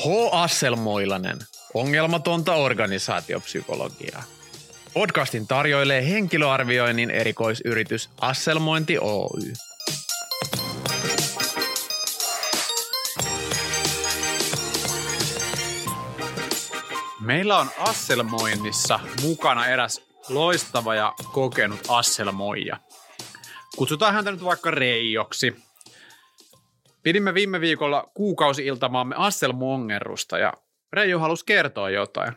H. Asselmoilanen, ongelmatonta organisaatiopsykologiaa. Podcastin tarjoilee henkilöarvioinnin erikoisyritys Asselmointi Oy. Meillä on Asselmoinnissa mukana eräs loistava ja kokenut Asselmoija. Kutsutaan häntä nyt vaikka Reijoksi. Pidimme viime viikolla kuukausi-iltamaamme Asselmongerusta ja Reijo halusi kertoa jotain.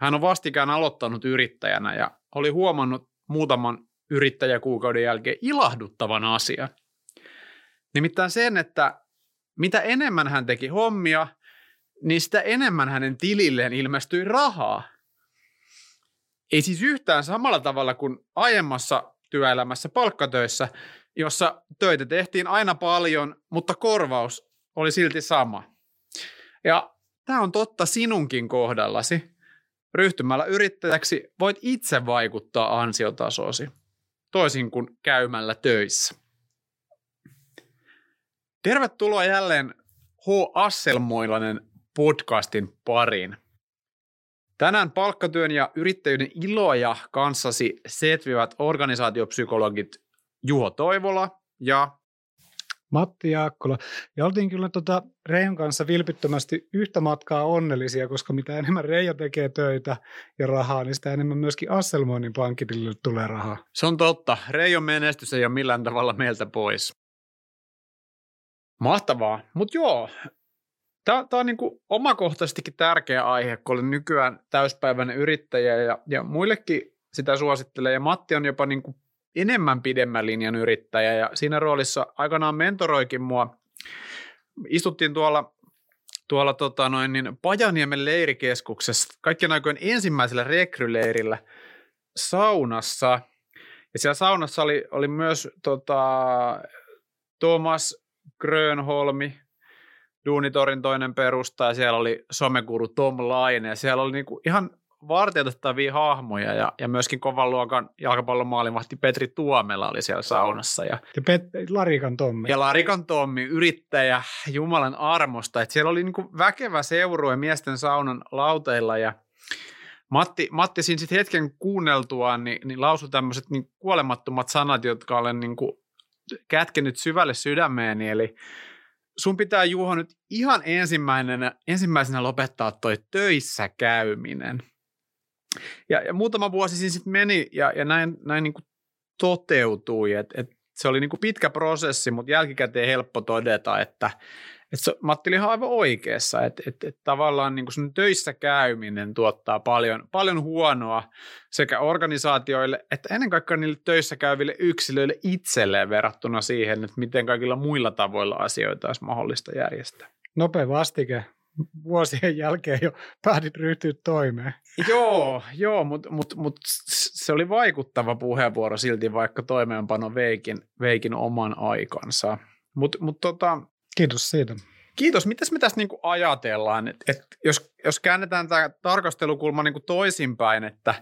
Hän on vastikään aloittanut yrittäjänä ja oli huomannut muutaman yrittäjäkuukauden jälkeen ilahduttavan asian. Nimittäin sen, että mitä enemmän hän teki hommia, niin sitä enemmän hänen tililleen ilmestyi rahaa. Ei siis yhtään samalla tavalla kuin aiemmassa työelämässä palkkatöissä, jossa töitä tehtiin aina paljon, mutta korvaus oli silti sama. Ja tämä on totta sinunkin kohdallasi. Ryhtymällä yrittäjäksi voit itse vaikuttaa ansiotasosi, toisin kuin käymällä töissä. Tervetuloa jälleen H. Asselmoilainen podcastin pariin. Tänään palkkatyön ja yrittäjyyden iloja kanssasi setvivät organisaatiopsykologit Juho Toivola ja Matti Jaakkola. Ja oltiin kyllä tota Reijon kanssa vilpittömästi yhtä matkaa onnellisia, koska mitä enemmän Reijo tekee töitä ja rahaa, niin sitä enemmän myöskin Asselmoinnin pankkitille tulee rahaa. Se on totta. Reijon menestys ei ole millään tavalla meiltä pois. Mahtavaa. Mutta joo, Tämä, tämä on niin kuin omakohtaisestikin tärkeä aihe, kun olen nykyään täyspäiväinen yrittäjä ja, ja muillekin sitä suosittelee. Ja Matti on jopa niin kuin enemmän pidemmän linjan yrittäjä ja siinä roolissa aikanaan mentoroikin mua. Istuttiin tuolla, tuolla tota noin, niin Pajaniemen leirikeskuksessa kaikkien aikojen ensimmäisellä rekryleirillä saunassa. Ja siellä saunassa oli, oli myös tota, Thomas Grönholmi, Duunitorin toinen perustaja, siellä oli somekuru Tom Laine ja siellä oli niinku ihan varteutettavia hahmoja ja, ja myöskin kovan luokan jalkapallon maalivahti Petri Tuomela oli siellä saunassa. Ja, ja Pet- Larikan Tommi. Ja Larikan Tommi, yrittäjä Jumalan armosta. Et siellä oli niinku väkevä seurue miesten saunan lauteilla ja Matti, Matti siinä sitten hetken kuunneltuaan niin, niin lausui tämmöiset niin kuolemattomat sanat, jotka olen niinku kätkenyt syvälle sydämeeni, eli sun pitää Juho nyt ihan ensimmäisenä, ensimmäisenä lopettaa toi töissä käyminen. Ja, ja muutama vuosi siinä sitten meni ja, ja näin, näin niin kuin toteutui, että et se oli niin kuin pitkä prosessi, mutta jälkikäteen helppo todeta, että, että se, Matti oli aivan oikeassa, että, että, että tavallaan niin kuin töissä käyminen tuottaa paljon, paljon huonoa sekä organisaatioille että ennen kaikkea niille töissä käyville yksilöille itselleen verrattuna siihen, että miten kaikilla muilla tavoilla asioita olisi mahdollista järjestää. Nopea vastike. Vuosien jälkeen jo päätit ryhtyä toimeen. Joo, joo mutta mut, mut se oli vaikuttava puheenvuoro silti, vaikka toimeenpano veikin, veikin oman aikansa. Mutta mut tota, Kiitos siitä. Kiitos. Mitäs me tässä niinku ajatellaan, että et jos, jos käännetään tämä tarkastelukulma niinku toisinpäin, että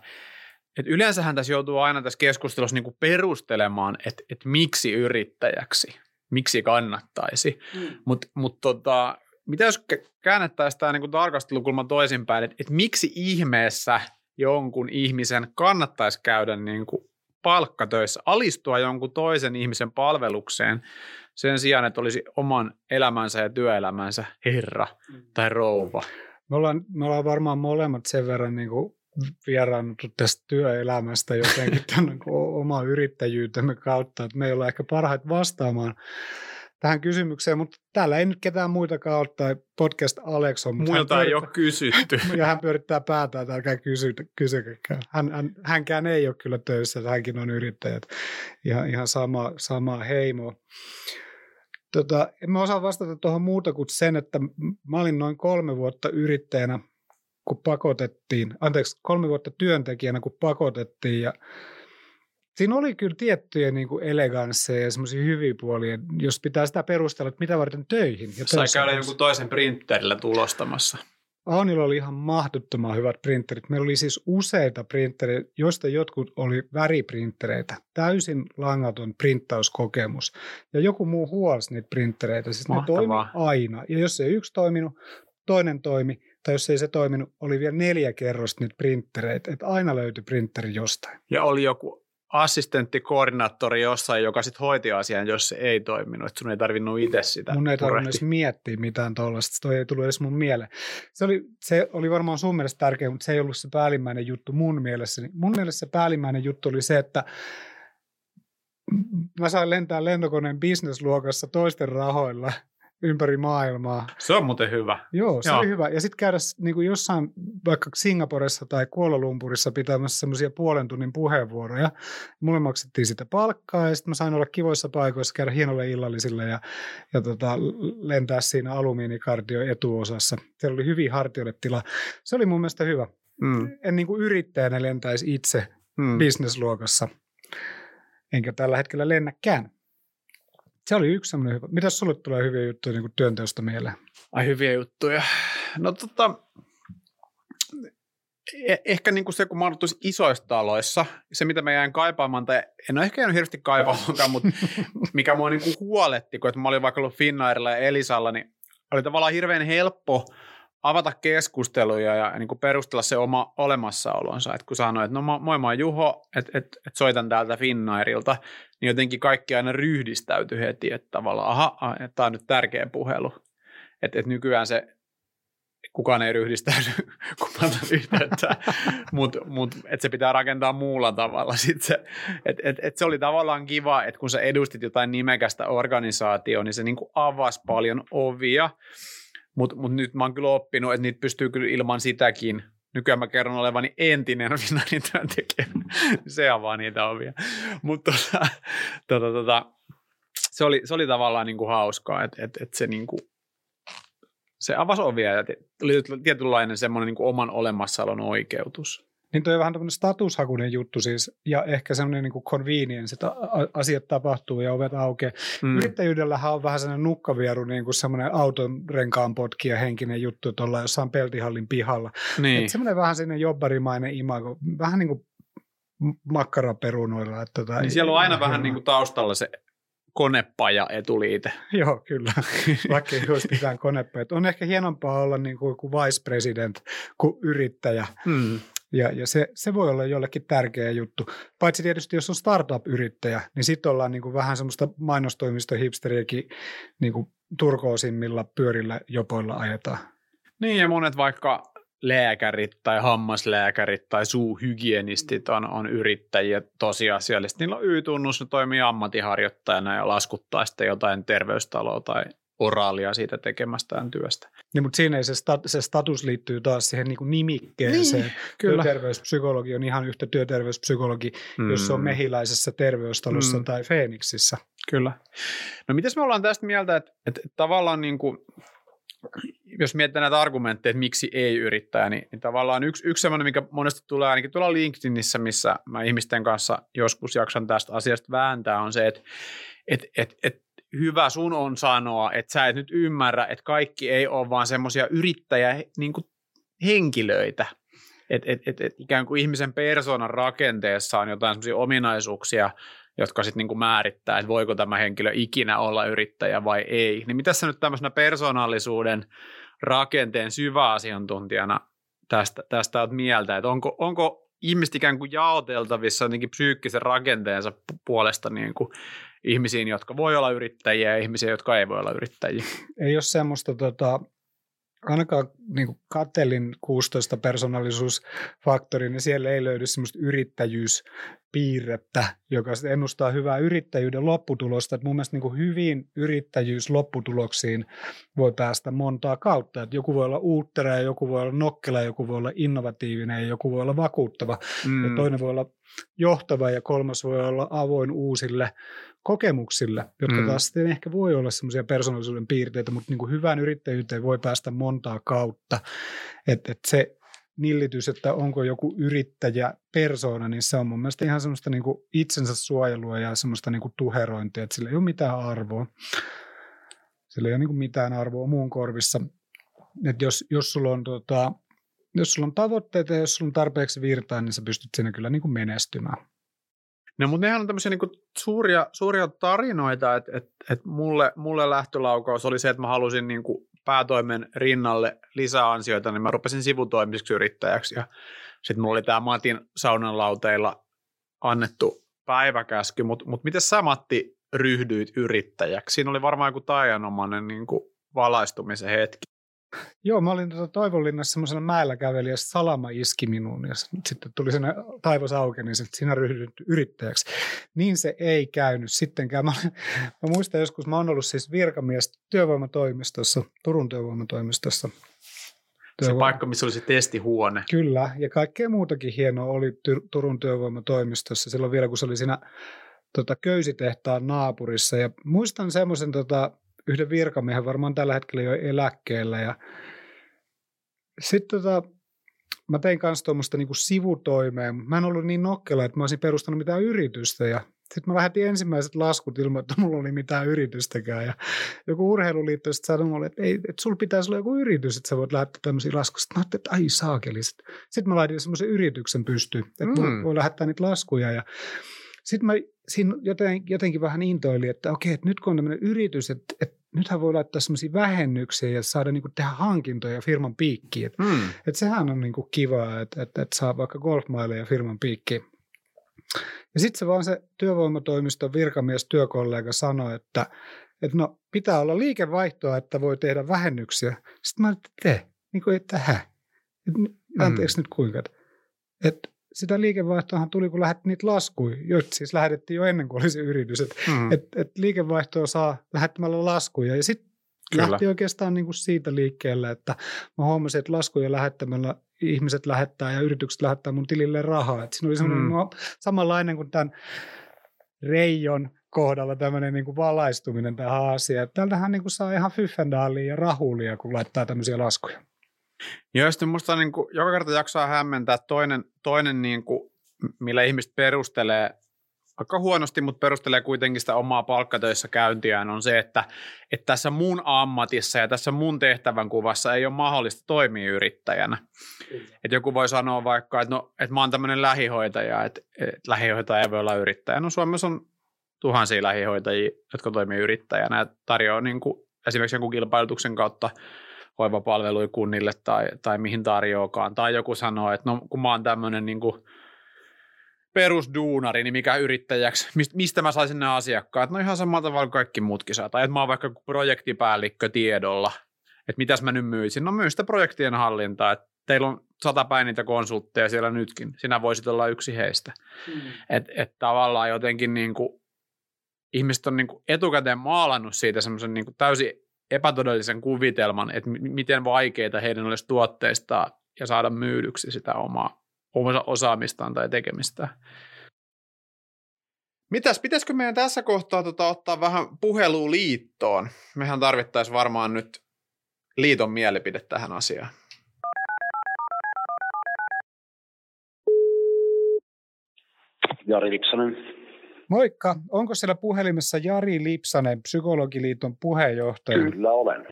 et yleensähän tässä joutuu aina tässä keskustelussa niinku perustelemaan, että et miksi yrittäjäksi, miksi kannattaisi. Mm. Mutta mut tota, mitä jos käännettäisiin tämä niinku tarkastelukulma toisinpäin, että et miksi ihmeessä jonkun ihmisen kannattaisi käydä niinku palkkatöissä, alistua jonkun toisen ihmisen palvelukseen sen sijaan, että olisi oman elämänsä ja työelämänsä herra mm. tai rouva. Me ollaan, me ollaan varmaan molemmat sen verran niin kuin vieraannuttu tästä työelämästä jotenkin tämän niin oma yrittäjyytemme kautta, että me ei olla ehkä parhaita vastaamaan tähän kysymykseen, mutta täällä ei nyt ketään muitakaan ole, tai podcast Alex on. Muilta ei ole kysytty. Ja hän pyörittää päätään, että älkää kysy, kysykään. Hän, hän, hänkään ei ole kyllä töissä, että hänkin on yrittäjät. Ihan, ihan sama, sama heimo. Tota, en mä osaa vastata tuohon muuta kuin sen, että mä olin noin kolme vuotta yrittäjänä, kun pakotettiin, anteeksi, kolme vuotta työntekijänä, kun pakotettiin ja Siinä oli kyllä tiettyjä niin kuin elegansseja ja semmoisia hyviä puolia, jos pitää sitä perustella, että mitä varten töihin. Ja Sai käydä joku toisen printerillä tulostamassa. Aunilla oli ihan mahdottoman hyvät printerit. Meillä oli siis useita printereitä, joista jotkut oli väriprintereitä. Täysin langaton printtauskokemus. Ja joku muu huolsi niitä printereitä. Siis Mahtavaa. ne toimi aina. Ja jos ei yksi toiminut, toinen toimi, tai jos ei se toiminut, oli vielä neljä kerrosta niitä printtereitä, että aina löytyi printeri jostain. Ja oli joku assistentti, koordinaattori jossain, joka sitten hoiti asian, jos se ei toiminut, että sun ei tarvinnut itse sitä Mun ei tarvinnut edes miettiä mitään tuollaista, toi ei tullut edes mun mieleen. Se oli, se oli varmaan sun mielestä tärkeä, mutta se ei ollut se päällimmäinen juttu mun mielessäni. Mun mielestä se päällimmäinen juttu oli se, että mä sain lentää lentokoneen bisnesluokassa toisten rahoilla ympäri maailmaa. Se on muuten hyvä. Joo, se Joo. oli hyvä. Ja sitten käydä niin kuin jossain vaikka Singaporessa tai Kuala Lumpurissa pitämässä semmoisia puolen tunnin puheenvuoroja. Mulle maksettiin sitä palkkaa ja sitten mä sain olla kivoissa paikoissa, käydä hienolle illallisille ja, ja tota, lentää siinä alumiinikardio etuosassa. Siellä oli hyvin hartioille tila. Se oli mun mielestä hyvä. Mm. En niin kuin yrittäjänä lentäisi itse Mm. bisnesluokassa, enkä tällä hetkellä lennäkään. Se oli yksi semmoinen hyvä. Mitäs sulle tulee hyviä juttuja niin kuin työnteosta mieleen? Ai hyviä juttuja. No tota, eh- ehkä niin kuin se, kun mä isoissa taloissa, se mitä mä jäin kaipaamaan, tai en ole ehkä jäänyt hirveästi kaipaamaan, mutta mikä mua niin kuin huoletti, kun että mä olin vaikka ollut Finnairilla ja Elisalla, niin oli tavallaan hirveän helppo avata keskusteluja ja niin kuin perustella se oma olemassaolonsa. Et kun sanoin, että no mo- moi mä oon Juho, että et, et soitan täältä Finnairilta, niin jotenkin kaikki aina ryhdistäytyi heti, että tavallaan aha, tämä on nyt tärkeä puhelu. Että et nykyään se kukaan ei ryhdistäydy, kun mä otan yhteyttä, mutta mut, et se pitää rakentaa muulla tavalla. Sit se, et, et, et se oli tavallaan kiva, että kun sä edustit jotain nimekästä organisaatioa, niin se niinku avasi paljon ovia, mutta mut nyt mä oon kyllä oppinut, että niitä pystyy kyllä ilman sitäkin. Nykyään mä kerron olevani entinen Finnairin työntekijä. se avaa niitä ovia. Mutta tota, tota, tota, se, oli, se oli tavallaan niinku hauskaa, että et, et se niinku, se avasi ovia ja oli tietynlainen semmoinen niin oman olemassaolon oikeutus. Niin toi on vähän tämmöinen statushakunen juttu siis, ja ehkä semmoinen niin kuin convenience, että asiat tapahtuu ja ovet aukeaa. Mm. Yrittäjyydellähän on vähän sellainen nukkavieru, niin kuin semmoinen auton renkaan potkija henkinen juttu, että ollaan jossain peltihallin pihalla. Niin. Et semmoinen vähän sinne jobbarimainen imago, vähän niin kuin makkaraperunoilla. Että tota, niin siellä on aina vähän niin kuin taustalla se konepaja etuliite. Joo, kyllä. Vaikka ei olisi mitään konepaja. On ehkä hienompaa olla niin kuin joku vice president kuin yrittäjä. Mm. Ja, ja se, se voi olla jollekin tärkeä juttu. Paitsi tietysti, jos on startup-yrittäjä, niin sitten ollaan niin kuin vähän semmoista mainostoimistohipsteriäkin niin kuin turkoosimmilla pyörillä jopoilla ajetaan. Niin ja monet vaikka lääkärit tai hammaslääkärit tai suuhygienistit on, on yrittäjiä tosiasiallisesti. Niillä on Y-tunnus, ne toimii ammattiharjoittajana ja laskuttaa sitten jotain terveystaloa tai oraalia siitä tekemästään työstä. Niin, mutta siinä ei se, stat, se status liittyy taas siihen niin kuin nimikkeeseen. Niin, kyllä. Työterveyspsykologi on ihan yhtä työterveyspsykologi, mm. jos se on mehiläisessä terveystalossa mm. tai Feeniksissä. Kyllä. No mitäs me ollaan tästä mieltä, että, että tavallaan niin kuin, jos mietitään näitä argumentteja, että miksi ei yrittää, niin, niin tavallaan yksi, yksi sellainen, mikä monesti tulee ainakin tuolla LinkedInissä, missä mä ihmisten kanssa joskus jaksan tästä asiasta vääntää, on se, että et, et, et, hyvä sun on sanoa, että sä et nyt ymmärrä, että kaikki ei ole vaan semmoisia yrittäjä niin kuin henkilöitä, että et, et, et ikään kuin ihmisen persoonan rakenteessa on jotain semmoisia ominaisuuksia, jotka sitten niinku määrittää, että voiko tämä henkilö ikinä olla yrittäjä vai ei. Niin mitä sä nyt tämmöisenä persoonallisuuden rakenteen syväasiantuntijana tästä, tästä olet mieltä, että onko, onko ihmiset ikään kuin jaoteltavissa jotenkin psyykkisen rakenteensa puolesta niin kuin ihmisiin, jotka voi olla yrittäjiä ja ihmisiä, jotka ei voi olla yrittäjiä? Ei ole semmoista tota, ainakaan niin kuin Kattelin 16 persoonallisuusfaktori, niin siellä ei löydy semmoista yrittäjyyspiirrettä, joka ennustaa hyvää yrittäjyyden lopputulosta. Et mun mielestä niin kuin hyvin yrittäjyyslopputuloksiin voi päästä montaa kautta. Et joku voi olla uuttera ja joku voi olla nokkela, joku voi olla innovatiivinen ja joku voi olla vakuuttava. Mm. Ja toinen voi olla johtava ja kolmas voi olla avoin uusille kokemuksille, jotka mm. taas sitten ehkä voi olla semmoisia persoonallisuuden piirteitä, mutta niin kuin hyvään yrittäjyyteen voi päästä montaa kautta. Että et se nillitys, että onko joku yrittäjä persoona, niin se on mun mielestä ihan semmoista niin kuin itsensä suojelua ja semmoista niin kuin tuherointia, että sillä ei ole mitään arvoa. Sillä ei ole niin kuin mitään arvoa muun korvissa. Että jos, jos sulla on tota, jos sulla on tavoitteita ja jos sulla on tarpeeksi virtaa, niin sä pystyt siinä kyllä niin kuin menestymään. No, mutta nehän on tämmöisiä niin suuria, suuria tarinoita, että et, et mulle, mulle lähtölaukaus oli se, että mä halusin niin kuin päätoimen rinnalle lisäansioita, niin mä rupesin sivutoimiseksi yrittäjäksi sitten mulla oli tämä Matin saunanlauteilla annettu päiväkäsky, mutta mut miten sä Matti ryhdyit yrittäjäksi? Siinä oli varmaan joku taianomainen niin kuin valaistumisen hetki. Joo, mä olin tuota Toivonlinnassa semmoisella mäellä käveli ja salama iski minuun ja sitten tuli sinne taivas auki, niin sitten sinä ryhdyt yrittäjäksi. Niin se ei käynyt sittenkään. Mä, mä muistan joskus, mä oon ollut siis virkamies työvoimatoimistossa, Turun työvoimatoimistossa. Se paikka, missä oli se testihuone. Kyllä, ja kaikkea muutakin hienoa oli Turun työvoimatoimistossa silloin vielä, kun se oli siinä tota, köysitehtaan naapurissa. Ja muistan semmoisen tota, yhden virkamiehen varmaan tällä hetkellä jo eläkkeellä. Ja sitten tota, mä tein kanssa tuommoista niinku sivutoimea. Mä en ollut niin nokkela, että mä olisin perustanut mitään yritystä ja sitten mä lähetin ensimmäiset laskut ilman, että mulla oli mitään yritystäkään. Ja joku urheiluliitto sitten sanoi mulle, että, ei, että sulla pitäisi olla joku yritys, että sä voit lähettää tämmöisiä laskuja. Sitten mä ajattelin, että ai saakeli. Sitten mä laitin semmoisen yrityksen pystyyn, että mm. voi lähettää niitä laskuja. Ja sitten mä siinä joten, jotenkin vähän intoili, että okei, että nyt kun on tämmöinen yritys, että, että nythän voi laittaa semmoisia vähennyksiä ja saada niin kuin tehdä hankintoja firman piikkiin. Että, mm. että sehän on niin kuin kivaa, että, että, että saa vaikka golfmaileja firman piikkiin. Ja sitten se vaan se työvoimatoimiston virkamies, työkollega sanoi, että, että no pitää olla liikevaihtoa, että voi tehdä vähennyksiä. Sitten mä ajattelin, että te, niin kuin, että hä? Anteeksi mm. nyt kuinka. Että sitä liikevaihtoahan tuli, kun lähdet niitä laskuja, joita siis lähetettiin jo ennen kuin oli se yritys. Että mm. et, et liikevaihtoa saa lähettämällä laskuja. Ja sitten lähti oikeastaan niin kuin siitä liikkeelle, että mä huomasin, että laskuja lähettämällä ihmiset lähettää ja yritykset lähettää mun tilille rahaa. Et siinä oli semmoinen mm. samanlainen kuin tämän Reijon kohdalla tämmöinen niin kuin valaistuminen tähän asiaan. Tältähän niin kuin saa ihan fyffendaalia ja rahulia, kun laittaa tämmöisiä laskuja. Joo, sitten musta niin kuin, joka kerta jaksaa hämmentää toinen, toinen niin kuin, millä ihmiset perustelee aika huonosti, mutta perustelee kuitenkin sitä omaa palkkatöissä käyntiään, on se, että, että tässä mun ammatissa ja tässä mun tehtävän kuvassa ei ole mahdollista toimia yrittäjänä. Että joku voi sanoa vaikka, että, no, että mä oon tämmöinen lähihoitaja, että, että lähihoitaja ei voi olla yrittäjä. No Suomessa on tuhansia lähihoitajia, jotka toimii yrittäjänä ja tarjoaa niin kuin, esimerkiksi jonkun kilpailutuksen kautta hoivapalveluja kunnille tai, tai mihin tarjoakaan. Tai joku sanoo, että no kun mä oon tämmöinen niin kuin perusduunari, niin mikä yrittäjäksi, mistä mä saisin nämä asiakkaat? No ihan samalla tavalla kuin kaikki muutkin saa. Tai että mä oon vaikka projektipäällikkö tiedolla, että mitäs mä nyt myisin. No myy sitä projektien hallintaa, että teillä on sata niitä konsultteja siellä nytkin. Sinä voisit olla yksi heistä. Mm. Että et tavallaan jotenkin niin kuin, ihmiset on niin kuin etukäteen maalannut siitä semmoisen niin täysin epätodellisen kuvitelman, että miten vaikeita heidän olisi tuotteistaa ja saada myydyksi sitä omaa, omaa osaamistaan tai tekemistä. Mitäs, pitäisikö meidän tässä kohtaa tota, ottaa vähän puhelua liittoon? Mehän tarvittaisiin varmaan nyt liiton mielipide tähän asiaan. Jari Viksanen. Moikka, onko siellä puhelimessa Jari Lipsanen, Psykologiliiton puheenjohtaja? Kyllä olen.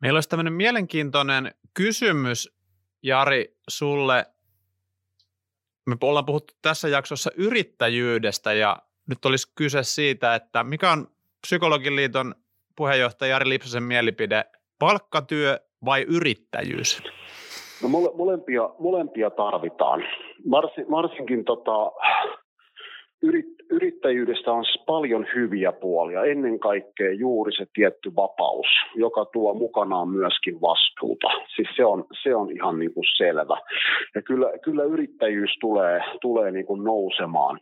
Meillä olisi tämmöinen mielenkiintoinen kysymys, Jari, sulle. Me ollaan puhuttu tässä jaksossa yrittäjyydestä ja nyt olisi kyse siitä, että mikä on Psykologiliiton puheenjohtaja Jari Lipsasen mielipide, palkkatyö vai yrittäjyys? No mole, molempia, molempia tarvitaan. Varsin, varsinkin tota, yrittäjyydestä on paljon hyviä puolia. Ennen kaikkea juuri se tietty vapaus, joka tuo mukanaan myöskin vastuuta. Siis se on, se on ihan niin kuin selvä. Ja kyllä, kyllä yrittäjyys tulee, tulee niin kuin nousemaan.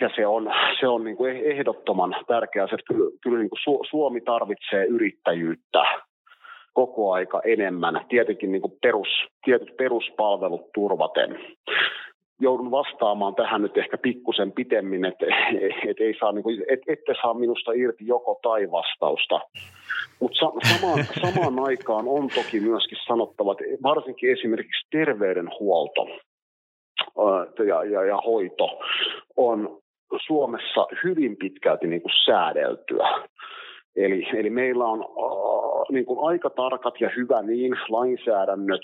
Ja se on, se on niin kuin ehdottoman tärkeää, että kyllä, kyllä niin kuin Suomi tarvitsee yrittäjyyttä koko aika enemmän, tietenkin niin kuin perus, tietyt peruspalvelut turvaten joudun vastaamaan tähän nyt ehkä pikkusen pitemmin, että et ei saa, niin kuin, et, ette saa minusta irti joko tai vastausta. Mutta sa, samaan, samaan aikaan on toki myöskin sanottava, että varsinkin esimerkiksi terveydenhuolto ja, ja, ja hoito on Suomessa hyvin pitkälti niin kuin säädeltyä. Eli, eli meillä on äh, niin kuin aika tarkat ja hyvä niin lainsäädännöt,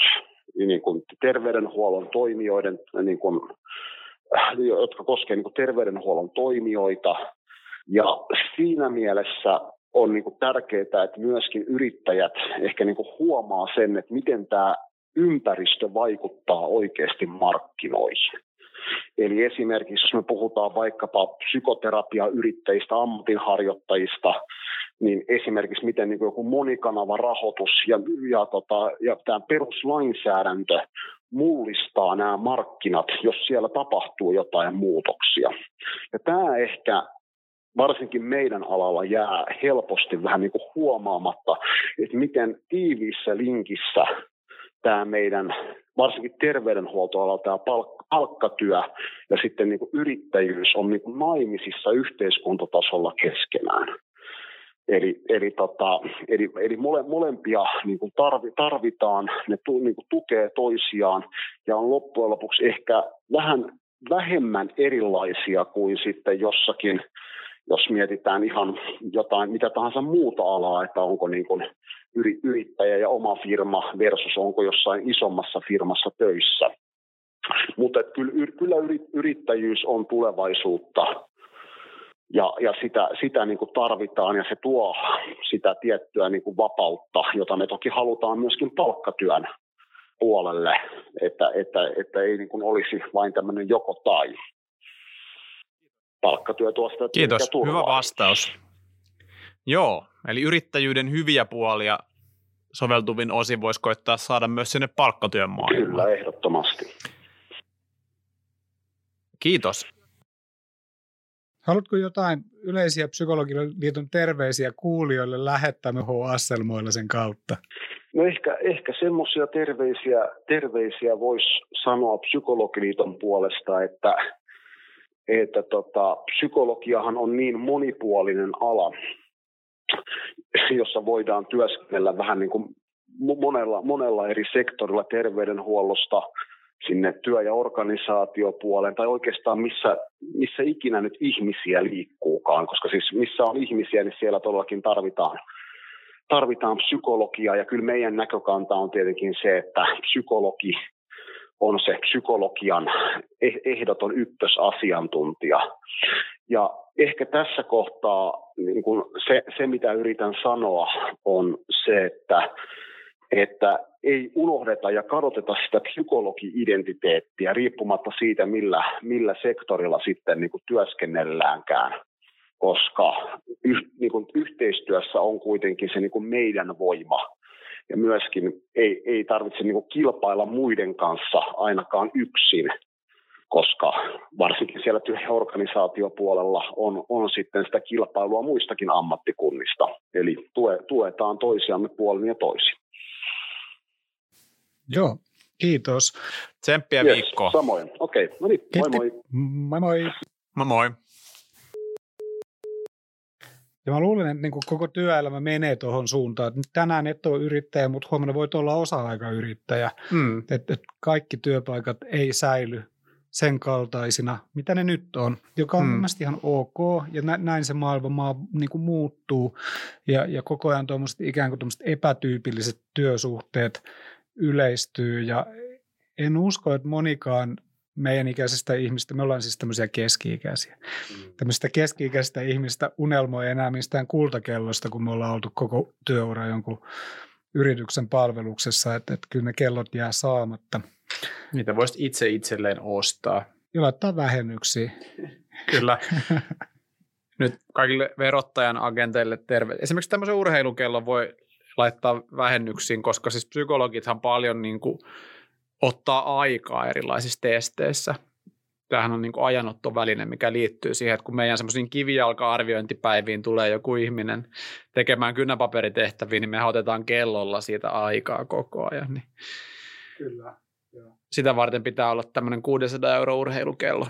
niin kuin terveydenhuollon toimijoiden, niin kuin, jotka koskevat niin kuin terveydenhuollon toimijoita. Ja siinä mielessä on niin kuin tärkeää, että myöskin yrittäjät ehkä niin kuin huomaa sen, että miten tämä ympäristö vaikuttaa oikeasti markkinoihin. Eli esimerkiksi jos me puhutaan vaikkapa psykoterapiayrittäjistä, ammatinharjoittajista, niin esimerkiksi miten niin joku monikanava rahoitus ja, ja, tota, ja tämä peruslainsäädäntö mullistaa nämä markkinat, jos siellä tapahtuu jotain muutoksia. Ja tämä ehkä varsinkin meidän alalla jää helposti vähän niin kuin huomaamatta, että miten tiiviissä linkissä tämä meidän, varsinkin terveydenhuoltoalalla tämä palk- palkkatyö ja sitten niin kuin yrittäjyys on niin kuin naimisissa yhteiskuntatasolla keskenään. Eli, eli, tota, eli, eli mole, molempia niin kuin tarvi, tarvitaan, ne tu, niin kuin tukee toisiaan ja on loppujen lopuksi ehkä vähän vähemmän erilaisia kuin sitten jossakin, jos mietitään ihan jotain, mitä tahansa muuta alaa, että onko niin kuin yrittäjä ja oma firma versus onko jossain isommassa firmassa töissä. Mutta kyllä, kyllä yrittäjyys on tulevaisuutta ja, ja sitä, sitä niin kuin tarvitaan ja se tuo sitä tiettyä niin kuin vapautta, jota me toki halutaan myöskin palkkatyön puolelle, että, että, että ei niin kuin olisi vain tämmöinen joko tai. Palkkatyö tuo sitä Kiitos, hyvä vastaus. Joo, eli yrittäjyyden hyviä puolia soveltuvin osin voisi koittaa saada myös sinne palkkatyön maailmaan. Kyllä, ehdottomasti. Kiitos. Haluatko jotain yleisiä psykologiliiton liiton terveisiä kuulijoille lähettää H. Asselmoilla sen kautta? No ehkä, ehkä semmoisia terveisiä, terveisiä voisi sanoa psykologiliiton puolesta, että, että tota, psykologiahan on niin monipuolinen ala, jossa voidaan työskennellä vähän niin kuin monella, monella eri sektorilla terveydenhuollosta sinne työ- ja organisaatiopuoleen tai oikeastaan missä, missä ikinä nyt ihmisiä liikkuukaan, koska siis missä on ihmisiä, niin siellä todellakin tarvitaan, tarvitaan psykologiaa ja kyllä meidän näkökanta on tietenkin se, että psykologi on se psykologian eh-, ehdoton ykkösasiantuntija. Ja ehkä tässä kohtaa niin kuin se, se, mitä yritän sanoa, on se, että, että ei unohdeta ja kadoteta sitä psykologi-identiteettiä riippumatta siitä, millä, millä sektorilla sitten niin kuin työskennelläänkään, koska yh, niin kuin yhteistyössä on kuitenkin se niin kuin meidän voima. Ja myöskin ei, ei tarvitse niin kuin kilpailla muiden kanssa ainakaan yksin, koska varsinkin siellä työorganisaatiopuolella on, on sitten sitä kilpailua muistakin ammattikunnista. Eli tue, tuetaan toisiamme puolin ja toisin. Joo, kiitos. Tsemppiä yes, viikkoa. Samoin. Okei, okay. no niin, moi moi. Moi moi. Moi moi. Ja mä luulen, että niin koko työelämä menee tuohon suuntaan. Nyt tänään et ole yrittäjä, mutta huomenna voit olla osa-aikayrittäjä. Mm. Että et kaikki työpaikat ei säily sen kaltaisina, mitä ne nyt on, joka on mm. mielestäni ihan ok, ja nä, näin se maailma maa, niin kuin muuttuu, ja, ja koko ajan tuommoiset ikään kuin epätyypilliset työsuhteet yleistyy, ja en usko, että monikaan meidän ikäisestä ihmistä, me ollaan siis tämmöisiä keski-ikäisiä, mm. tämmöistä keski-ikäistä ihmistä unelmoi enää mistään kultakellosta, kun me ollaan oltu koko työura jonkun yrityksen palveluksessa, että, että kyllä ne kellot jää saamatta. Niitä voisit itse itselleen ostaa. Ja laittaa vähennyksiä. Kyllä. Nyt kaikille verottajan agenteille terve. Esimerkiksi tämmöisen urheilukellon voi laittaa vähennyksiin, koska siis psykologithan paljon niin kuin ottaa aikaa erilaisissa testeissä. Tämähän on niin kuin ajanottoväline, mikä liittyy siihen, että kun meidän semmoisiin kivijalka-arviointipäiviin tulee joku ihminen tekemään kynäpaperitehtäviä, niin me otetaan kellolla siitä aikaa koko ajan. Niin Kyllä. Joo. Sitä varten pitää olla tämmöinen 600 euro urheilukello.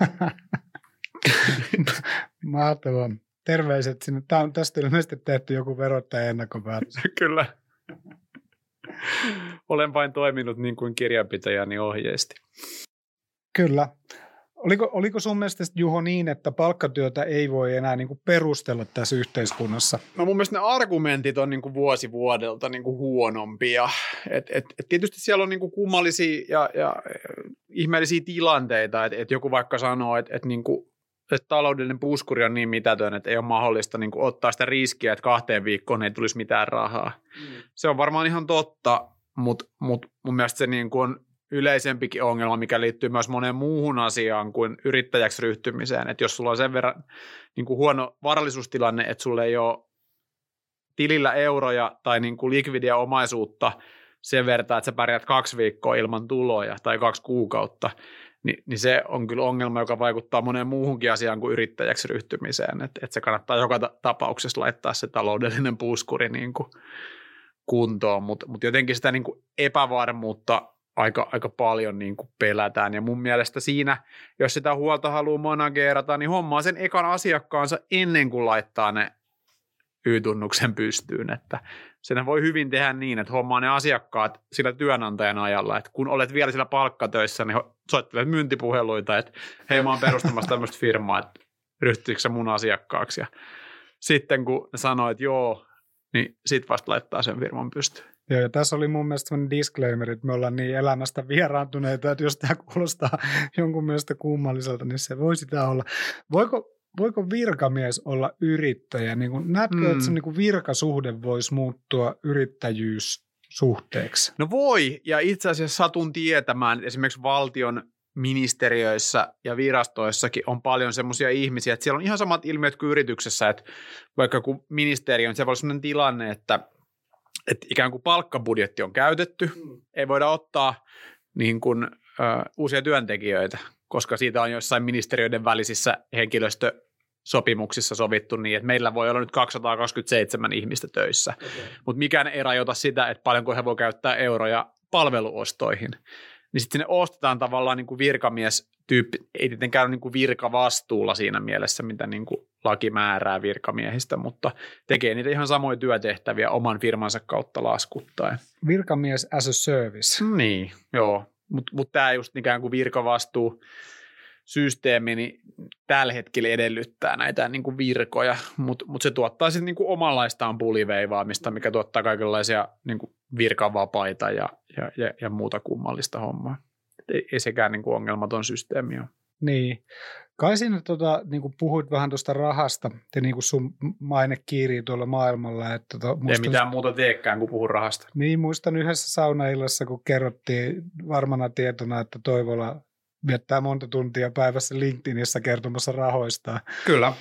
Mahtavaa. Terveiset sinne. Tämä on tästä ilmeisesti tehty joku verottaja ennakkopäätös. Kyllä. Olen vain toiminut niin kuin kirjanpitäjäni ohjeesti. Kyllä. Oliko, oliko sun mielestä Juho niin, että palkkatyötä ei voi enää niin kuin perustella tässä yhteiskunnassa? No mun mielestä ne argumentit on niin kuin vuosi vuodelta niin kuin huonompia. Et, et, et tietysti siellä on niin kuin kummallisia ja, ja ihmeellisiä tilanteita, että et joku vaikka sanoo, että et niin kuin että taloudellinen puskuri on niin mitätön, että ei ole mahdollista niin kuin ottaa sitä riskiä, että kahteen viikkoon ei tulisi mitään rahaa. Mm. Se on varmaan ihan totta, mutta, mutta mun mielestä se niin kuin on yleisempikin ongelma, mikä liittyy myös moneen muuhun asiaan kuin yrittäjäksi ryhtymiseen. Että jos sulla on sen verran niin kuin huono varallisuustilanne, että sulla ei ole tilillä euroja tai niin kuin likvidia omaisuutta sen verran, että sä pärjät kaksi viikkoa ilman tuloja tai kaksi kuukautta, niin, niin se on kyllä ongelma, joka vaikuttaa moneen muuhunkin asiaan kuin yrittäjäksi ryhtymiseen. Että et se kannattaa joka tapauksessa laittaa se taloudellinen puskuri niin kuin kuntoon, mutta mut jotenkin sitä niin kuin epävarmuutta aika, aika paljon niin kuin pelätään. Ja mun mielestä siinä, jos sitä huolta haluaa managerata, niin hommaa sen ekan asiakkaansa ennen kuin laittaa ne Y-tunnuksen pystyyn. Että sen voi hyvin tehdä niin, että hommaa ne asiakkaat sillä työnantajan ajalla, että kun olet vielä sillä palkkatöissä, niin soittelet myyntipuheluita, että hei mä oon perustamassa tämmöistä firmaa, että ryhtyykö se mun asiakkaaksi. Ja sitten kun ne sanoo, että joo, niin sit vasta laittaa sen firman pystyyn. Joo, ja tässä oli mun mielestä sellainen disclaimer, että me ollaan niin elämästä vieraantuneita, että jos tämä kuulostaa jonkun mielestä kummalliselta, niin se voi sitä olla. Voiko, voiko virkamies olla yrittäjä? Niin kuin, näetkö, mm. että se niin kuin virkasuhde voisi muuttua yrittäjyys suhteeksi? No voi, ja itse asiassa satun tietämään, että esimerkiksi valtion ministeriöissä ja virastoissakin on paljon semmoisia ihmisiä, että siellä on ihan samat ilmiöt kuin yrityksessä, että vaikka kun ministeriö on, se voi olla sellainen tilanne, että että ikään kuin palkkabudjetti on käytetty, mm. ei voida ottaa niin kuin, ö, uusia työntekijöitä, koska siitä on jossain ministeriöiden välisissä henkilöstösopimuksissa sovittu niin, että meillä voi olla nyt 227 ihmistä töissä, okay. mutta mikään ei rajoita sitä, että paljonko he voi käyttää euroja palveluostoihin. Niin sitten sinne ostetaan tavallaan niin kuin virkamies tyyppi, ei tietenkään ole niin kuin virkavastuulla siinä mielessä, mitä niin kuin laki määrää virkamiehistä, mutta tekee niitä ihan samoja työtehtäviä oman firmansa kautta laskuttaen. Virkamies as a service. Niin, joo. Mutta mut tämä just ikään kuin virkavastuu systeemi niin tällä hetkellä edellyttää näitä niin kuin virkoja, mutta mut se tuottaa sitten niin kuin omanlaistaan puliveivaamista, mikä tuottaa kaikenlaisia niin kuin virkavapaita ja, ja, ja, ja muuta kummallista hommaa. Et ei, ei sekään niin kuin ongelmaton systeemi ole. Niin. Kai siinä tota, niin kuin puhuit vähän tuosta rahasta ja niin kuin sun maine kiirii tuolla maailmalla. Että tota, muistan, ei mitään muuta teekään kuin puhun rahasta. Niin, muistan yhdessä saunaillassa, kun kerrottiin varmana tietona, että Toivola viettää monta tuntia päivässä LinkedInissä kertomassa rahoista. Kyllä.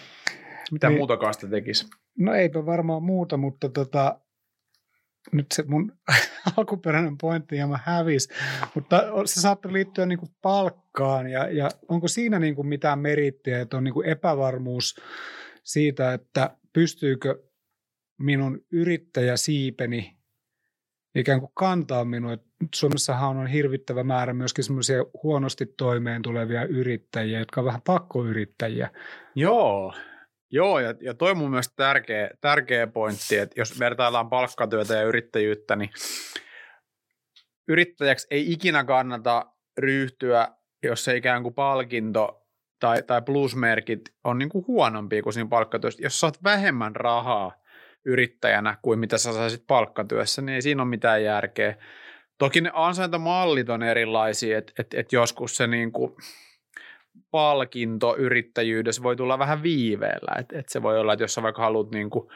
Mitä niin, muutakaan sitä tekisi? No eipä varmaan muuta, mutta tota, nyt se mun alkuperäinen pointti hieman hävisi, mutta se saattaa liittyä niin kuin palkkaan ja, ja onko siinä niin kuin mitään merittiä, että on niin kuin epävarmuus siitä, että pystyykö minun yrittäjäsiipeni ikään kuin kantaa minua. Suomessahan on hirvittävä määrä myöskin semmoisia huonosti toimeen tulevia yrittäjiä, jotka on vähän pakkoyrittäjiä. Joo, Joo, ja, ja toi on mun mielestä tärkeä, tärkeä pointti, että jos vertaillaan palkkatyötä ja yrittäjyyttä, niin yrittäjäksi ei ikinä kannata ryhtyä, jos se ikään kuin palkinto tai, tai plusmerkit on niin kuin huonompi kuin siinä palkkatyössä. Jos saat vähemmän rahaa yrittäjänä kuin mitä sä saisit palkkatyössä, niin ei siinä ole mitään järkeä. Toki ne ansaintamallit on erilaisia, että et, et joskus se niin kuin – palkinto yrittäjyydessä voi tulla vähän viiveellä. Et, et se voi olla, että jos sä vaikka haluat niin kuin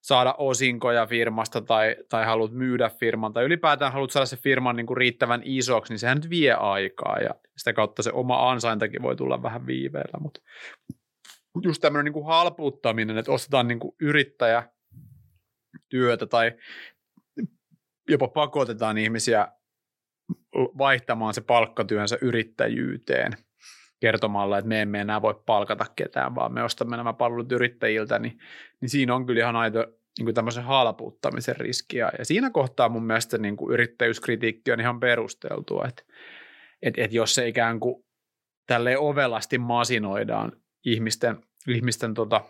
saada osinkoja firmasta tai, tai haluat myydä firman tai ylipäätään haluat saada se firman niin kuin riittävän isoksi, niin sehän nyt vie aikaa ja sitä kautta se oma ansaintakin voi tulla vähän viiveellä. Mutta just tämmöinen niin kuin halpuuttaminen, että ostetaan niin kuin yrittäjä työtä tai jopa pakotetaan ihmisiä vaihtamaan se palkkatyönsä yrittäjyyteen – kertomalla, että me emme enää voi palkata ketään, vaan me ostamme nämä palvelut yrittäjiltä, niin, niin siinä on kyllä ihan aito niin kuin tämmöisen halpuuttamisen riski. Ja, ja siinä kohtaa mun mielestä niin kuin yrittäjyyskritiikki on ihan perusteltua, että, että, että jos se ikään kuin tälleen ovelasti masinoidaan ihmisten, ihmisten tota,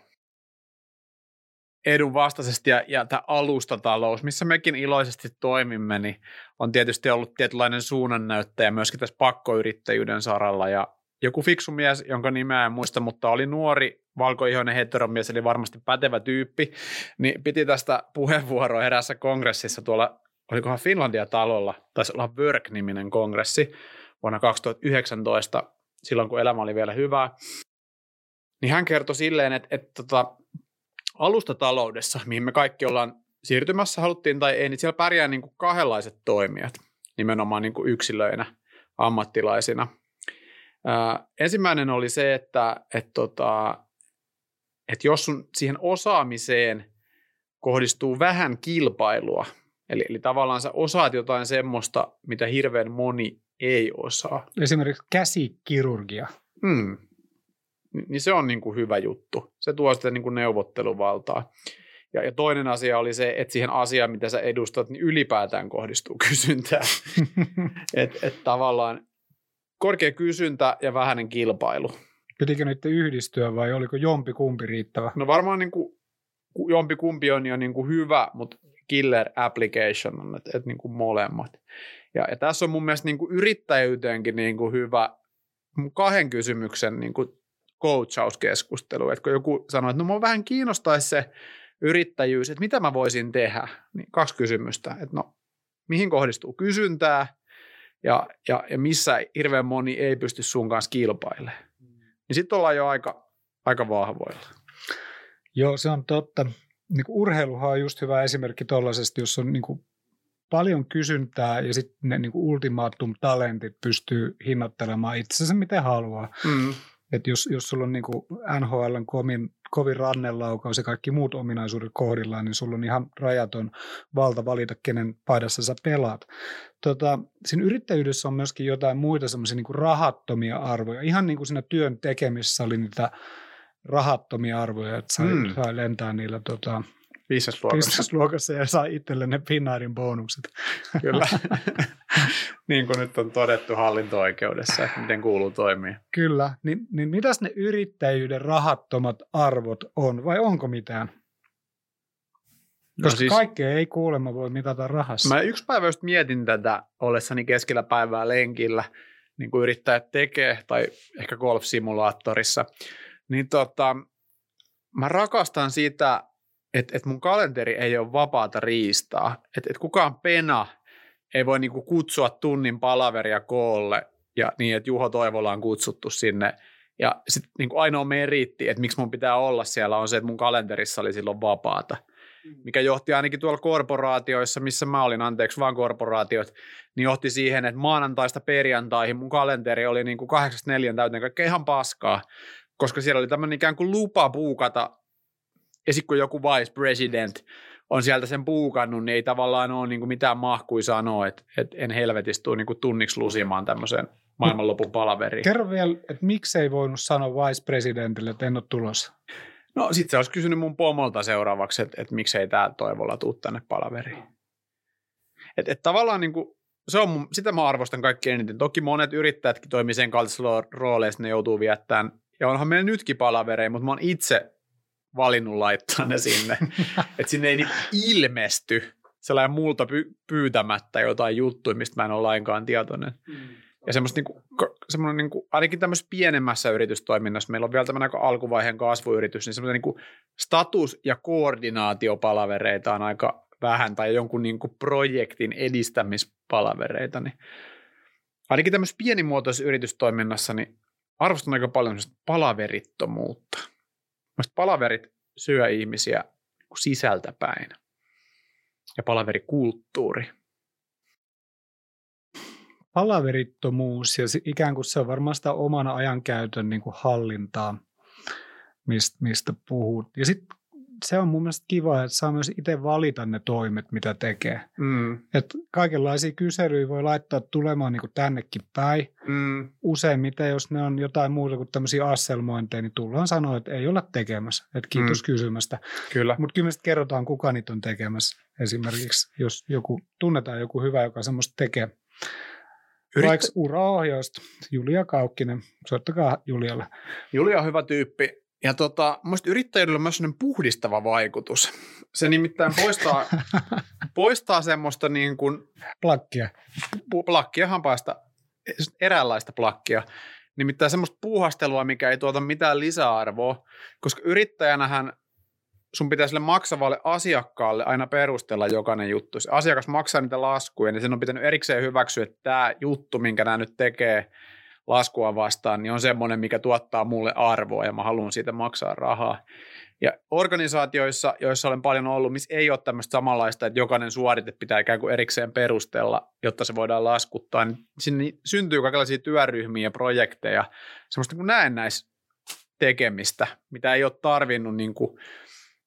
edun vastaisesti ja, ja tämä alustatalous, missä mekin iloisesti toimimme, niin on tietysti ollut tietynlainen suunnannäyttäjä myöskin tässä pakkoyrittäjyyden saralla ja, joku fiksu mies, jonka nimeä en muista, mutta oli nuori valkoihoinen heteromies, eli varmasti pätevä tyyppi, niin piti tästä puheenvuoroa erässä kongressissa tuolla, olikohan Finlandia-talolla, taisi olla Work-niminen kongressi vuonna 2019, silloin kun elämä oli vielä hyvää. niin hän kertoi silleen, että, että tota, alustataloudessa, mihin me kaikki ollaan siirtymässä, haluttiin tai ei, niin siellä pärjää niin kuin kahdenlaiset toimijat nimenomaan niin kuin yksilöinä, ammattilaisina. Ää, ensimmäinen oli se, että, että, tota, että jos sun siihen osaamiseen kohdistuu vähän kilpailua, eli, eli tavallaan sä osaat jotain semmoista, mitä hirveän moni ei osaa. Esimerkiksi käsikirurgia. Hmm. Niin se on niin kuin hyvä juttu. Se tuo sitä niin kuin neuvotteluvaltaa. Ja, ja toinen asia oli se, että siihen asiaan, mitä sä edustat, niin ylipäätään kohdistuu kysyntää. että et tavallaan korkea kysyntä ja vähäinen kilpailu. Pitikö niiden yhdistyä vai oliko jompi kumpi riittävä? No varmaan niin kuin, jompi kumpi on jo niin kuin hyvä, mutta killer application on, että et niin kuin molemmat. Ja, ja tässä on mun mielestä niin kuin yrittäjyyteenkin niin kuin hyvä kahden kysymyksen niin kuin coachauskeskustelu. Että kun joku sanoo, että no mua vähän kiinnostaisi se yrittäjyys, että mitä mä voisin tehdä, niin kaksi kysymystä. Että no, mihin kohdistuu kysyntää ja, ja, ja missä hirveän moni ei pysty sun kanssa kilpailemaan. Niin sitten ollaan jo aika, aika vahvoilla. Joo, se on totta. Niin kuin urheiluhan on just hyvä esimerkki tuollaisesta, jos on niin kuin paljon kysyntää ja sitten ne niin kuin ultimaatum talentit pystyy hinnoittelemaan itsensä miten haluaa. Mm. Et jos, jos sulla on niin kuin NHLn kovin, kovin rannelaukaus ja kaikki muut ominaisuudet kohdillaan, niin sulla on ihan rajaton valta valita, kenen paidassa sä pelaat. Tota, siinä yrittäjyydessä on myöskin jotain muita semmoisia niin rahattomia arvoja. Ihan niin kuin siinä työn tekemisessä oli niitä rahattomia arvoja, että sai, mm. sai lentää niillä tota, Business-luokassa. ja saa itselle ne Finnairin bonukset. Kyllä. niin kuin nyt on todettu hallinto-oikeudessa, että miten kuuluu toimia. Kyllä. Niin, niin mitäs ne yrittäjyyden rahattomat arvot on, vai onko mitään? No Koska siis, kaikkea ei kuulemma voi mitata rahassa. Mä yksi päivä just mietin tätä ollessani keskellä päivää lenkillä, niin kuin yrittäjät tekee, tai ehkä golf-simulaattorissa. Niin tota, mä rakastan sitä, että et mun kalenteri ei ole vapaata riistaa. Että et kukaan pena ei voi niinku kutsua tunnin palaveria koolle ja niin, että Juho Toivola on kutsuttu sinne. Ja sitten niinku ainoa meriitti, että miksi mun pitää olla siellä, on se, että mun kalenterissa oli silloin vapaata. Mm. Mikä johti ainakin tuolla korporaatioissa, missä mä olin, anteeksi vaan korporaatiot, niin johti siihen, että maanantaista perjantaihin mun kalenteri oli niin kuin 8.4 täyteen kaikkea ihan paskaa, koska siellä oli tämmöinen ikään kuin lupa puukata ja sitten kun joku vice president on sieltä sen puukannut, niin ei tavallaan ole niin kuin mitään mahkui sanoa, että, että en helvetistuu niin kuin tunniksi lusimaan tämmöiseen maailmanlopun palaveriin. Kerro vielä, että miksei voinut sanoa vice presidentille, että en ole tulossa? No sitten se olisi kysynyt mun pomolta seuraavaksi, että, että miksei tämä Toivolla tuu tänne palaveriin. Että et tavallaan niin kuin, se on mun, sitä mä arvostan kaikkein eniten. Toki monet yrittäjätkin toimii sen kaltaisilla rooleissa, ne joutuu viettämään. Ja onhan meillä nytkin palavereja, mutta mä oon itse valinnut laittaa ne sinne. että sinne ei niinku ilmesty sellainen multa py- pyytämättä jotain juttuja, mistä mä en ole lainkaan tietoinen. Mm. Ja semmoista niinku, semmoinen niinku, ainakin tämmöisessä pienemmässä yritystoiminnassa, meillä on vielä tämmöinen aika alkuvaiheen kasvuyritys, niin semmoinen niinku status- ja koordinaatiopalavereita on aika vähän, tai jonkun niinku projektin edistämispalavereita, niin ainakin tämmöisessä pienimuotoisessa yritystoiminnassa, niin arvostan aika paljon palaverittomuutta. Palaverit syö ihmisiä sisältä päin. Ja palaverikulttuuri. Palaverittomuus ja ikään kuin se on varmaan sitä oman ajankäytön niin kuin hallintaa, mistä, mistä puhut. Ja sitten se on mun mielestä kiva, että saa myös itse valita ne toimet, mitä tekee. Mm. Et kaikenlaisia kyselyjä voi laittaa tulemaan niin kuin tännekin päin. Mm. Useimmiten, jos ne on jotain muuta kuin tämmöisiä asselmointeja, niin tullaan sanoa, että ei olla tekemässä. Että kiitos mm. kysymästä. Kyllä. Mutta kyllä me kerrotaan, kuka niitä on tekemässä. Esimerkiksi, jos joku tunnetaan joku hyvä, joka semmoista tekee. Yrittä... Vaikka uraohjausta, Julia Kaukkinen, soittakaa Julialle. Julia on hyvä tyyppi ja tota, mielestäni yrittäjyydellä on myös sellainen puhdistava vaikutus. Se nimittäin poistaa, poistaa semmoista niin kuin... Plakkia. Plakkia hampaista, eräänlaista plakkia. Nimittäin semmoista puuhastelua, mikä ei tuota mitään lisäarvoa, koska yrittäjänähän sun pitää sille maksavalle asiakkaalle aina perustella jokainen juttu. Se asiakas maksaa niitä laskuja, niin sen on pitänyt erikseen hyväksyä, että tämä juttu, minkä nämä nyt tekee, laskua vastaan, niin on semmoinen, mikä tuottaa mulle arvoa ja mä haluan siitä maksaa rahaa. Ja organisaatioissa, joissa olen paljon ollut, missä ei ole tämmöistä samanlaista, että jokainen suorite pitää ikään kuin erikseen perustella, jotta se voidaan laskuttaa, niin sinne syntyy kaikenlaisia työryhmiä ja projekteja, semmoista niin näennäis tekemistä, mitä ei ole tarvinnut niin kuin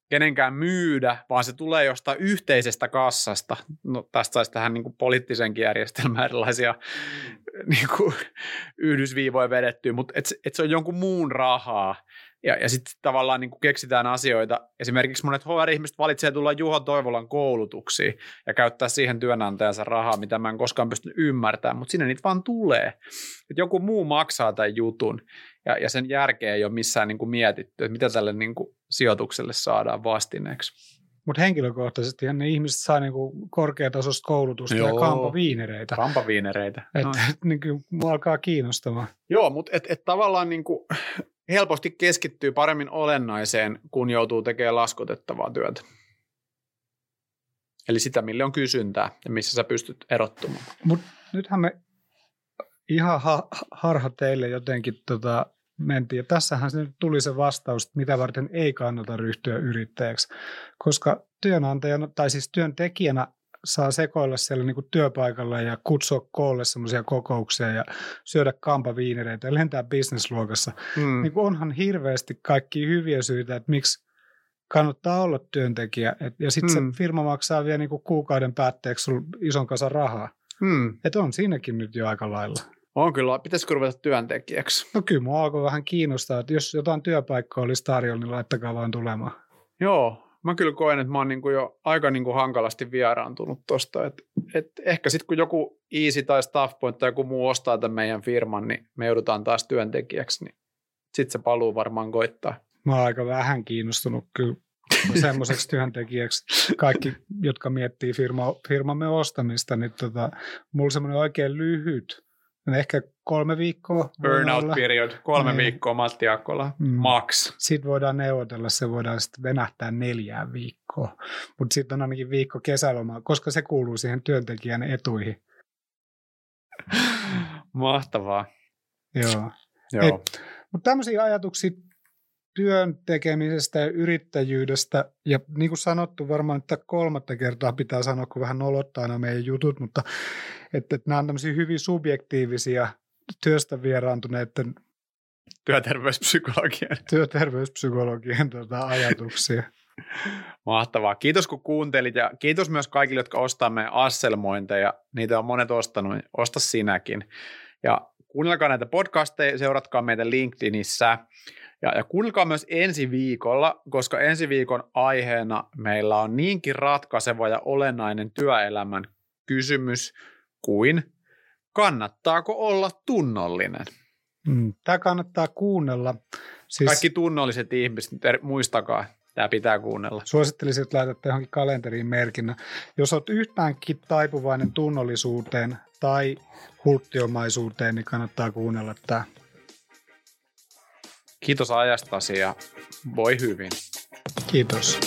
kenenkään myydä, vaan se tulee jostain yhteisestä kassasta. No, tästä saisi tähän niin kuin poliittisenkin järjestelmään erilaisia mm. niin kuin, yhdysviivoja vedettyä, mutta et, et se on jonkun muun rahaa, ja, ja sitten tavallaan niin keksitään asioita. Esimerkiksi monet HR-ihmiset valitsee tulla Juho Toivolan koulutuksiin ja käyttää siihen työnantajansa rahaa, mitä mä en koskaan pysty ymmärtämään, mutta sinne niitä vaan tulee. Et joku muu maksaa tämän jutun ja, ja sen järkeä ei ole missään niin kuin mietitty, että mitä tälle niin kuin sijoitukselle saadaan vastineeksi. Mutta henkilökohtaisesti ne ihmiset saa niinku korkeatasoista koulutusta Joo, ja kampaviinereitä. Kampaviinereitä. Että no. et, niinku, mua alkaa kiinnostamaan. Joo, mutta et, et tavallaan niinku, helposti keskittyy paremmin olennaiseen, kun joutuu tekemään laskutettavaa työtä. Eli sitä, mille on kysyntää ja missä sä pystyt erottumaan. Mutta nythän me ihan ha- harha teille jotenkin tota, mentiin. Ja tässähän se nyt tuli se vastaus, että mitä varten ei kannata ryhtyä yrittäjäksi, koska työnantajana tai siis työntekijänä saa sekoilla siellä niin kuin työpaikalla ja kutsua koolle semmoisia kokouksia ja syödä kampaviinereitä ja lentää bisnesluokassa. Mm. Niin onhan hirveästi kaikki hyviä syitä, että miksi kannattaa olla työntekijä. Et, ja sitten mm. se firma maksaa vielä niin kuin kuukauden päätteeksi ison kasan rahaa. Mm. Että on siinäkin nyt jo aika lailla. On kyllä. Pitäisikö ruveta työntekijäksi? No kyllä mua alkoi vähän kiinnostaa, että jos jotain työpaikkaa olisi tarjolla, niin laittakaa vaan tulemaan. Joo, mä kyllä koen, että mä oon niin kuin jo aika niin kuin hankalasti vieraantunut tuosta. Et, et ehkä sitten kun joku Easy tai Staffpoint tai joku muu ostaa tämän meidän firman, niin me joudutaan taas työntekijäksi, niin sitten se paluu varmaan koittaa. Mä oon aika vähän kiinnostunut kyllä semmoiseksi työntekijäksi. Kaikki, jotka miettii firma, firmamme ostamista, niin tota, mulla on semmoinen oikein lyhyt Ehkä kolme viikkoa. Burnout period, kolme niin. viikkoa Matti Akkola, mm. max. Sitten voidaan neuvotella, se voidaan sitten venähtää neljään viikkoa. Mutta sitten on ainakin viikko kesälomaa, koska se kuuluu siihen työntekijän etuihin. Mahtavaa. Joo. Joo. Mutta tämmöisiä ajatuksia työn tekemisestä ja yrittäjyydestä. Ja niin kuin sanottu, varmaan että kolmatta kertaa pitää sanoa, kun vähän nolottaa aina meidän jutut, mutta että, että nämä on tämmöisiä hyvin subjektiivisia työstä vieraantuneiden työterveyspsykologian, työterveyspsykologian tuota, ajatuksia. Mahtavaa. Kiitos kun kuuntelit ja kiitos myös kaikille, jotka ostaa meidän asselmointeja. Niitä on monet ostanut, niin osta sinäkin. Ja kuunnelkaa näitä podcasteja, seuratkaa meitä LinkedInissä. Ja, ja kuunnelkaa myös ensi viikolla, koska ensi viikon aiheena meillä on niinkin ratkaiseva ja olennainen työelämän kysymys kuin kannattaako olla tunnollinen? Mm, tämä kannattaa kuunnella. Siis, Kaikki tunnolliset ihmiset, muistakaa, tämä pitää kuunnella. Suosittelisin, että laitatte johonkin kalenteriin merkinnä. Jos olet yhtäänkin taipuvainen tunnollisuuteen tai hulttiomaisuuteen, niin kannattaa kuunnella tämä. Kiitos ajastasi ja voi hyvin. Kiitos.